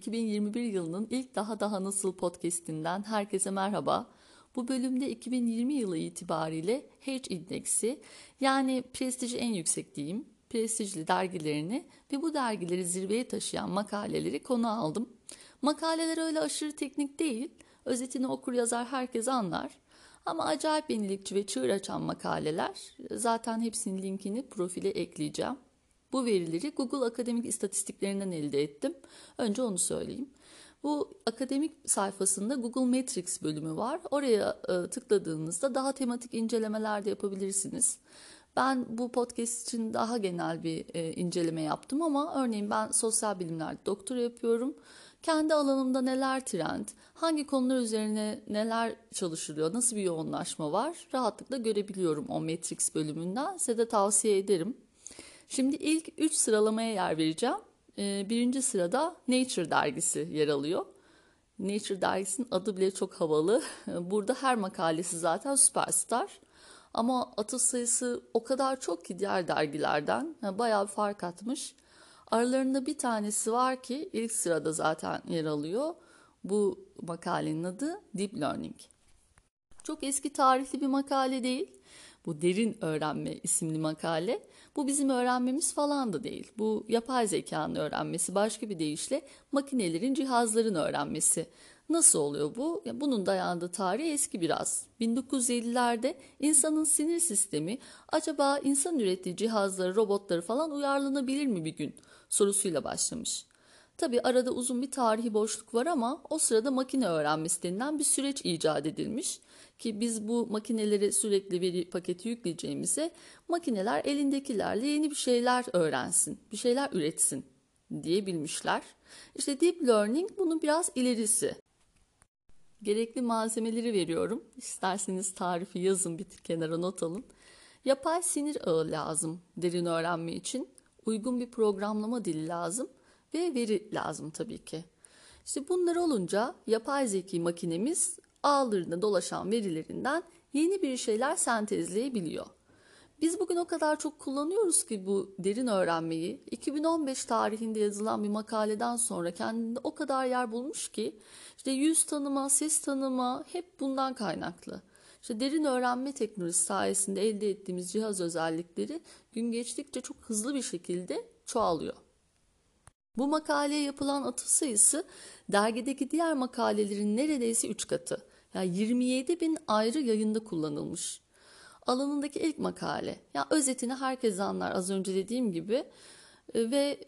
2021 yılının ilk Daha Daha Nasıl podcastinden herkese merhaba. Bu bölümde 2020 yılı itibariyle H indeksi yani prestiji en yüksek diyeyim, prestijli dergilerini ve bu dergileri zirveye taşıyan makaleleri konu aldım. Makaleler öyle aşırı teknik değil, özetini okur yazar herkes anlar. Ama acayip yenilikçi ve çığır açan makaleler. Zaten hepsinin linkini profile ekleyeceğim. Bu verileri Google akademik istatistiklerinden elde ettim. Önce onu söyleyeyim. Bu akademik sayfasında Google Metrics bölümü var. Oraya e, tıkladığınızda daha tematik incelemeler de yapabilirsiniz. Ben bu podcast için daha genel bir e, inceleme yaptım ama örneğin ben sosyal bilimlerde doktora yapıyorum. Kendi alanımda neler trend, hangi konular üzerine neler çalışılıyor, nasıl bir yoğunlaşma var rahatlıkla görebiliyorum o Matrix bölümünden. Size de tavsiye ederim. Şimdi ilk 3 sıralamaya yer vereceğim. Ee, birinci sırada Nature dergisi yer alıyor. Nature dergisinin adı bile çok havalı. Burada her makalesi zaten süperstar. Ama atıf sayısı o kadar çok ki diğer dergilerden. bayağı bir fark atmış. Aralarında bir tanesi var ki ilk sırada zaten yer alıyor. Bu makalenin adı Deep Learning. Çok eski tarihli bir makale değil. Bu derin öğrenme isimli makale. Bu bizim öğrenmemiz falan da değil. Bu yapay zekanın öğrenmesi başka bir deyişle makinelerin cihazların öğrenmesi. Nasıl oluyor bu? Bunun dayandığı tarih eski biraz. 1950'lerde insanın sinir sistemi acaba insan ürettiği cihazları, robotları falan uyarlanabilir mi bir gün sorusuyla başlamış. Tabi arada uzun bir tarihi boşluk var ama o sırada makine öğrenmesi denilen bir süreç icat edilmiş ki biz bu makinelere sürekli veri paketi yükleyeceğimize makineler elindekilerle yeni bir şeyler öğrensin, bir şeyler üretsin diyebilmişler. İşte deep learning bunun biraz ilerisi. Gerekli malzemeleri veriyorum. İsterseniz tarifi yazın bir kenara not alın. Yapay sinir ağı lazım derin öğrenme için. Uygun bir programlama dili lazım ve veri lazım tabii ki. İşte bunlar olunca yapay zeki makinemiz ağlarında dolaşan verilerinden yeni bir şeyler sentezleyebiliyor. Biz bugün o kadar çok kullanıyoruz ki bu derin öğrenmeyi. 2015 tarihinde yazılan bir makaleden sonra kendinde o kadar yer bulmuş ki işte yüz tanıma, ses tanıma hep bundan kaynaklı. İşte derin öğrenme teknolojisi sayesinde elde ettiğimiz cihaz özellikleri gün geçtikçe çok hızlı bir şekilde çoğalıyor. Bu makaleye yapılan atıf sayısı dergideki diğer makalelerin neredeyse 3 katı. Yani 27 bin ayrı yayında kullanılmış. Alanındaki ilk makale. Ya özetini herkes anlar az önce dediğim gibi. E, ve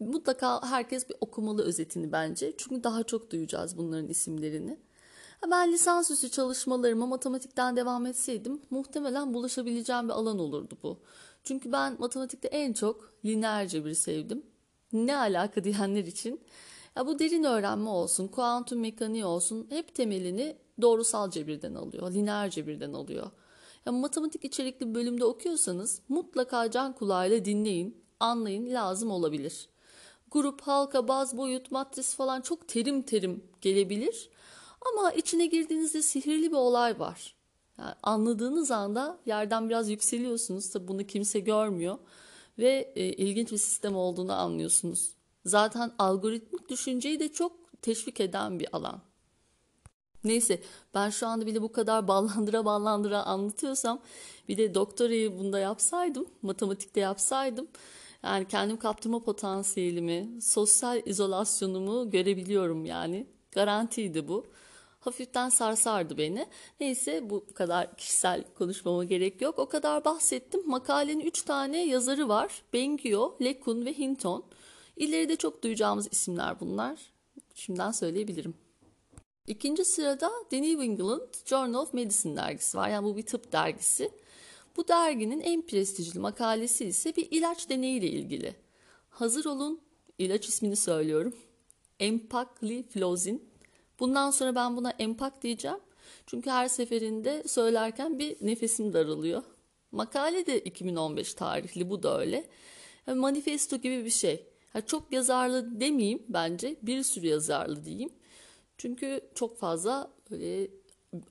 mutlaka herkes bir okumalı özetini bence. Çünkü daha çok duyacağız bunların isimlerini. Ben lisansüstü çalışmalarıma matematikten devam etseydim muhtemelen bulaşabileceğim bir alan olurdu bu. Çünkü ben matematikte en çok lineer cebiri sevdim. Ne alaka diyenler için. Ya bu derin öğrenme olsun, kuantum mekaniği olsun hep temelini doğrusal cebirden alıyor, lineer cebirden alıyor. Yani matematik içerikli bölümde okuyorsanız mutlaka can kulağıyla dinleyin, anlayın lazım olabilir. Grup, halka, baz, boyut, matris falan çok terim terim gelebilir. Ama içine girdiğinizde sihirli bir olay var. Yani anladığınız anda yerden biraz yükseliyorsunuz. Tabi bunu kimse görmüyor. Ve e, ilginç bir sistem olduğunu anlıyorsunuz. Zaten algoritmik düşünceyi de çok teşvik eden bir alan. Neyse ben şu anda bile bu kadar ballandıra ballandıra anlatıyorsam bir de doktorayı bunda yapsaydım, matematikte yapsaydım yani kendim kaptırma potansiyelimi, sosyal izolasyonumu görebiliyorum yani. Garantiydi bu. Hafiften sarsardı beni. Neyse bu kadar kişisel konuşmama gerek yok. O kadar bahsettim. Makalenin 3 tane yazarı var. Bengio, Lekun ve Hinton. İleride çok duyacağımız isimler bunlar. Şimdiden söyleyebilirim. İkinci sırada The New England Journal of Medicine dergisi var. Yani bu bir tıp dergisi. Bu derginin en prestijli makalesi ise bir ilaç deneyiyle ilgili. Hazır olun, ilaç ismini söylüyorum. Empagliflozin. Bundan sonra ben buna empak diyeceğim. Çünkü her seferinde söylerken bir nefesim daralıyor. Makale de 2015 tarihli, bu da öyle. Manifesto gibi bir şey. Yani çok yazarlı demeyeyim bence, bir sürü yazarlı diyeyim. Çünkü çok fazla böyle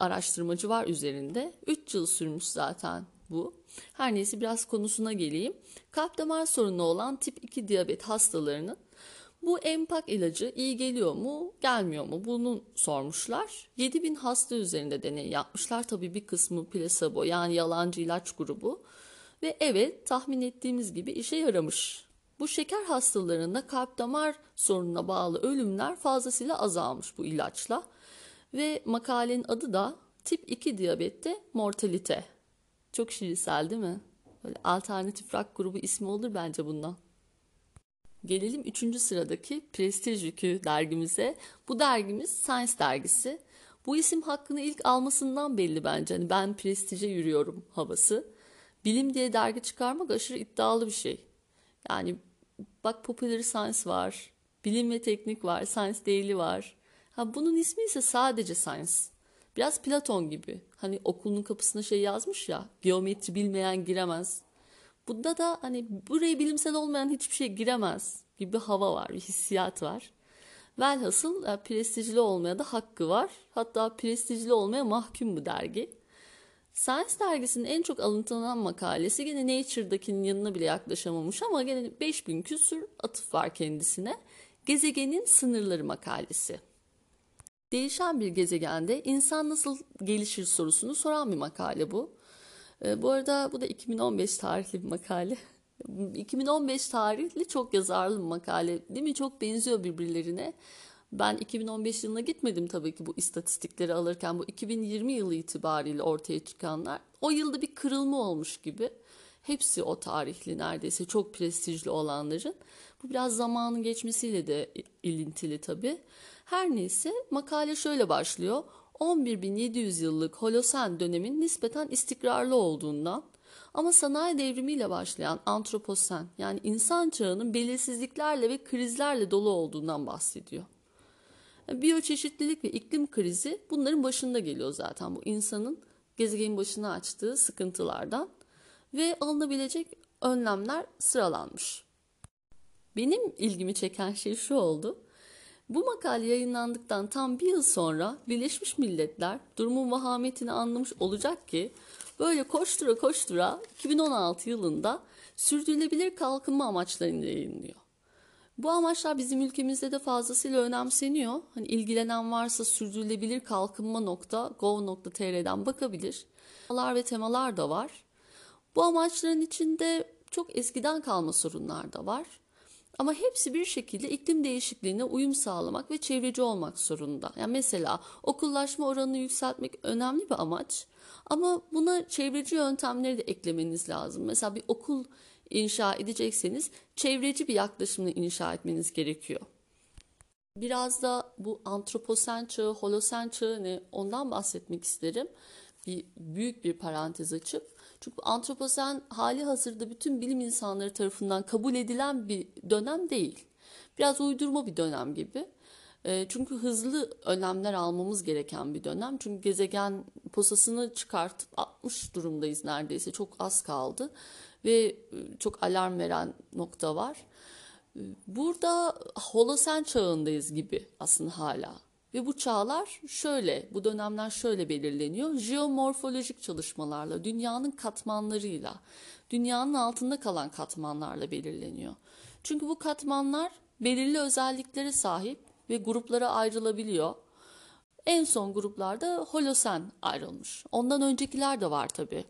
araştırmacı var üzerinde. 3 yıl sürmüş zaten bu. Her neyse biraz konusuna geleyim. Kalp damar sorunu olan tip 2 diyabet hastalarının Bu empak ilacı iyi geliyor mu, gelmiyor mu? Bunu sormuşlar. 7000 hasta üzerinde deney yapmışlar. Tabii bir kısmı plasebo yani yalancı ilaç grubu. Ve evet tahmin ettiğimiz gibi işe yaramış. Bu şeker hastalarında kalp damar sorununa bağlı ölümler fazlasıyla azalmış bu ilaçla. Ve makalenin adı da tip 2 diyabette mortalite. Çok şiirsel değil mi? Böyle alternatif rock grubu ismi olur bence bundan. Gelelim üçüncü sıradaki Prestij Yükü dergimize. Bu dergimiz Science dergisi. Bu isim hakkını ilk almasından belli bence. Hani ben prestije yürüyorum havası. Bilim diye dergi çıkarmak aşırı iddialı bir şey. Yani bak Popular Science var, bilim ve teknik var, Science Daily var. Ha bunun ismi ise sadece Science. Biraz Platon gibi. Hani okulun kapısına şey yazmış ya, geometri bilmeyen giremez. Bunda da hani buraya bilimsel olmayan hiçbir şey giremez gibi bir hava var, bir hissiyat var. Velhasıl e, prestijli olmaya da hakkı var. Hatta prestijli olmaya mahkum bu dergi. Science dergisinin en çok alıntılanan makalesi gene Nature'dakinin yanına bile yaklaşamamış ama gene 5000 küsur atıf var kendisine. Gezegenin sınırları makalesi. Değişen bir gezegende insan nasıl gelişir sorusunu soran bir makale bu. E, bu arada bu da 2015 tarihli bir makale. 2015 tarihli çok yazarlı bir makale değil mi? Çok benziyor birbirlerine. Ben 2015 yılına gitmedim tabii ki bu istatistikleri alırken. Bu 2020 yılı itibariyle ortaya çıkanlar. O yılda bir kırılma olmuş gibi. Hepsi o tarihli neredeyse çok prestijli olanların. Bu biraz zamanın geçmesiyle de ilintili tabii. Her neyse makale şöyle başlıyor. 11.700 yıllık Holosen dönemin nispeten istikrarlı olduğundan ama sanayi devrimiyle başlayan antroposen yani insan çağının belirsizliklerle ve krizlerle dolu olduğundan bahsediyor. Biyoçeşitlilik ve iklim krizi bunların başında geliyor zaten bu insanın gezegenin başına açtığı sıkıntılardan ve alınabilecek önlemler sıralanmış. Benim ilgimi çeken şey şu oldu. Bu makale yayınlandıktan tam bir yıl sonra Birleşmiş Milletler durumun vahametini anlamış olacak ki böyle koştura koştura 2016 yılında sürdürülebilir kalkınma amaçlarını yayınlıyor. Bu amaçlar bizim ülkemizde de fazlasıyla önemseniyor. Hani ilgilenen varsa sürdürülebilir kalkınma nokta gov.tr'den bakabilir. Temalar ve temalar da var. Bu amaçların içinde çok eskiden kalma sorunlar da var. Ama hepsi bir şekilde iklim değişikliğine uyum sağlamak ve çevreci olmak zorunda. Yani mesela okullaşma oranını yükseltmek önemli bir amaç. Ama buna çevreci yöntemleri de eklemeniz lazım. Mesela bir okul inşa edecekseniz çevreci bir yaklaşımla inşa etmeniz gerekiyor. Biraz da bu antroposen çağı, holosen çağı ne ondan bahsetmek isterim. Bir büyük bir parantez açıp. Çünkü antroposen hali hazırda bütün bilim insanları tarafından kabul edilen bir dönem değil. Biraz uydurma bir dönem gibi. Ee, çünkü hızlı önlemler almamız gereken bir dönem. Çünkü gezegen posasını çıkartıp 60 durumdayız neredeyse. Çok az kaldı ve e, çok alarm veren nokta var. Burada holosen çağındayız gibi aslında hala. Ve bu çağlar şöyle, bu dönemler şöyle belirleniyor. Jeomorfolojik çalışmalarla, dünyanın katmanlarıyla, dünyanın altında kalan katmanlarla belirleniyor. Çünkü bu katmanlar belirli özelliklere sahip ve gruplara ayrılabiliyor. En son gruplarda Holosen ayrılmış. Ondan öncekiler de var tabi.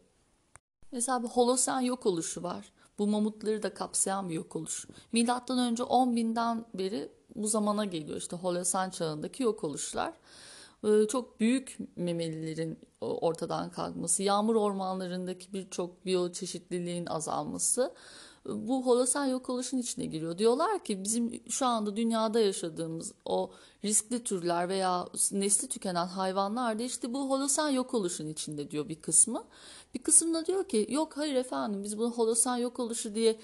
Mesela bir Holosen yok oluşu var. Bu mamutları da kapsayan bir yok oluş. Milattan önce 10 binden beri bu zamana geliyor işte Holosen çağındaki yok oluşlar. Ee, çok büyük memelilerin ortadan kalkması, yağmur ormanlarındaki birçok biyoçeşitliliğin azalması bu holosen yok oluşun içine giriyor. Diyorlar ki bizim şu anda dünyada yaşadığımız o riskli türler veya nesli tükenen hayvanlar da işte bu holosen yok oluşun içinde diyor bir kısmı. Bir kısım da diyor ki yok hayır efendim biz bunu holosen yok oluşu diye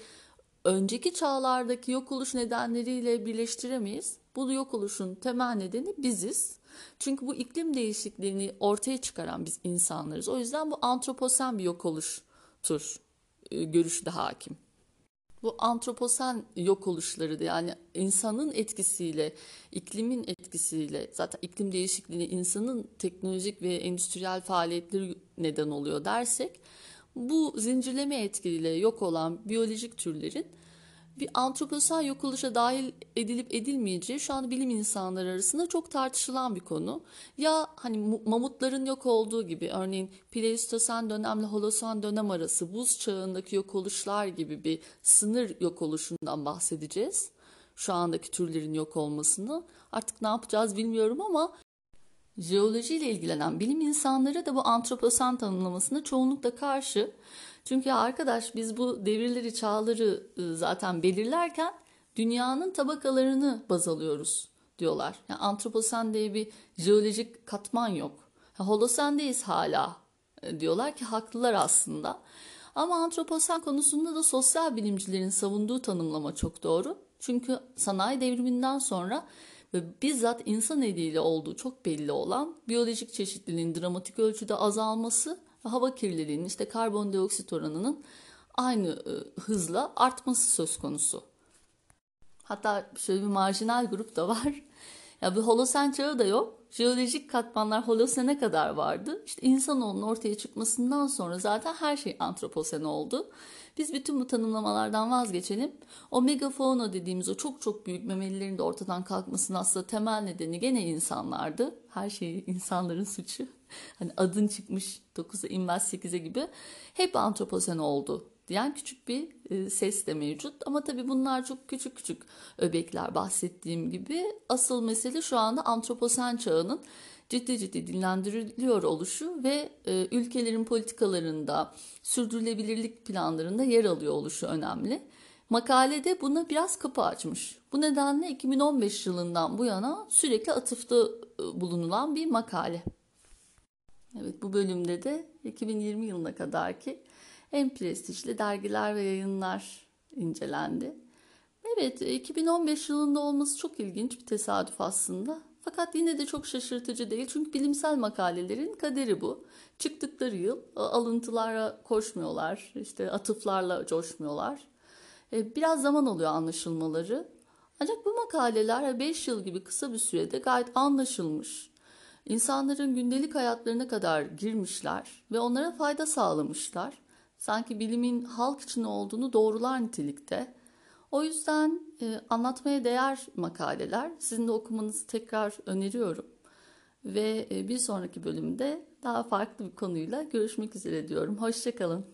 önceki çağlardaki yok oluş nedenleriyle birleştiremeyiz. Bu yok oluşun temel nedeni biziz. Çünkü bu iklim değişikliğini ortaya çıkaran biz insanlarız. O yüzden bu antroposen bir yok oluştur e, görüşü de hakim. Bu antroposen yok oluşları yani insanın etkisiyle, iklimin etkisiyle zaten iklim değişikliğine insanın teknolojik ve endüstriyel faaliyetleri neden oluyor dersek bu zincirleme etkiliyle yok olan biyolojik türlerin bir antroposen yok oluşa dahil edilip edilmeyeceği şu anda bilim insanları arasında çok tartışılan bir konu. Ya hani mamutların yok olduğu gibi örneğin Pleistosen dönemle Holosen dönem arası buz çağındaki yok oluşlar gibi bir sınır yok oluşundan bahsedeceğiz. Şu andaki türlerin yok olmasını artık ne yapacağız bilmiyorum ama jeolojiyle ilgilenen bilim insanları da bu antroposen tanımlamasına çoğunlukla karşı. Çünkü arkadaş biz bu devirleri, çağları ıı, zaten belirlerken dünyanın tabakalarını baz alıyoruz diyorlar. Yani antroposen diye bir jeolojik katman yok. Holosen'deyiz hala e, diyorlar ki haklılar aslında. Ama antroposen konusunda da sosyal bilimcilerin savunduğu tanımlama çok doğru. Çünkü sanayi devriminden sonra ve bizzat insan eliyle olduğu çok belli olan biyolojik çeşitliliğin dramatik ölçüde azalması ve hava kirliliğinin işte karbondioksit oranının aynı e, hızla artması söz konusu. Hatta şöyle bir marjinal grup da var. Ya bir holosen çağı da yok. Jeolojik katmanlar holosene kadar vardı. İşte insanoğlunun ortaya çıkmasından sonra zaten her şey antroposen oldu. Biz bütün bu tanımlamalardan vazgeçelim. O megafauna dediğimiz o çok çok büyük memelilerin de ortadan kalkmasının aslında temel nedeni gene insanlardı. Her şey insanların suçu. Hani adın çıkmış 9'a inmez 8'e gibi. Hep antroposen oldu diyen küçük bir e, ses de mevcut. Ama tabii bunlar çok küçük küçük öbekler bahsettiğim gibi. Asıl mesele şu anda antroposen çağının ciddi ciddi dinlendiriliyor oluşu ve e, ülkelerin politikalarında, sürdürülebilirlik planlarında yer alıyor oluşu önemli. Makalede buna biraz kapı açmış. Bu nedenle 2015 yılından bu yana sürekli atıfta e, bulunulan bir makale. Evet bu bölümde de 2020 yılına kadar ki en prestijli dergiler ve yayınlar incelendi. Evet 2015 yılında olması çok ilginç bir tesadüf aslında. Fakat yine de çok şaşırtıcı değil çünkü bilimsel makalelerin kaderi bu. Çıktıkları yıl alıntılara koşmuyorlar, işte atıflarla coşmuyorlar. E, biraz zaman oluyor anlaşılmaları. Ancak bu makaleler 5 yıl gibi kısa bir sürede gayet anlaşılmış. İnsanların gündelik hayatlarına kadar girmişler ve onlara fayda sağlamışlar. Sanki bilimin halk için olduğunu doğrular nitelikte. O yüzden e, anlatmaya değer makaleler. Sizin de okumanızı tekrar öneriyorum. Ve e, bir sonraki bölümde daha farklı bir konuyla görüşmek üzere diyorum. Hoşçakalın.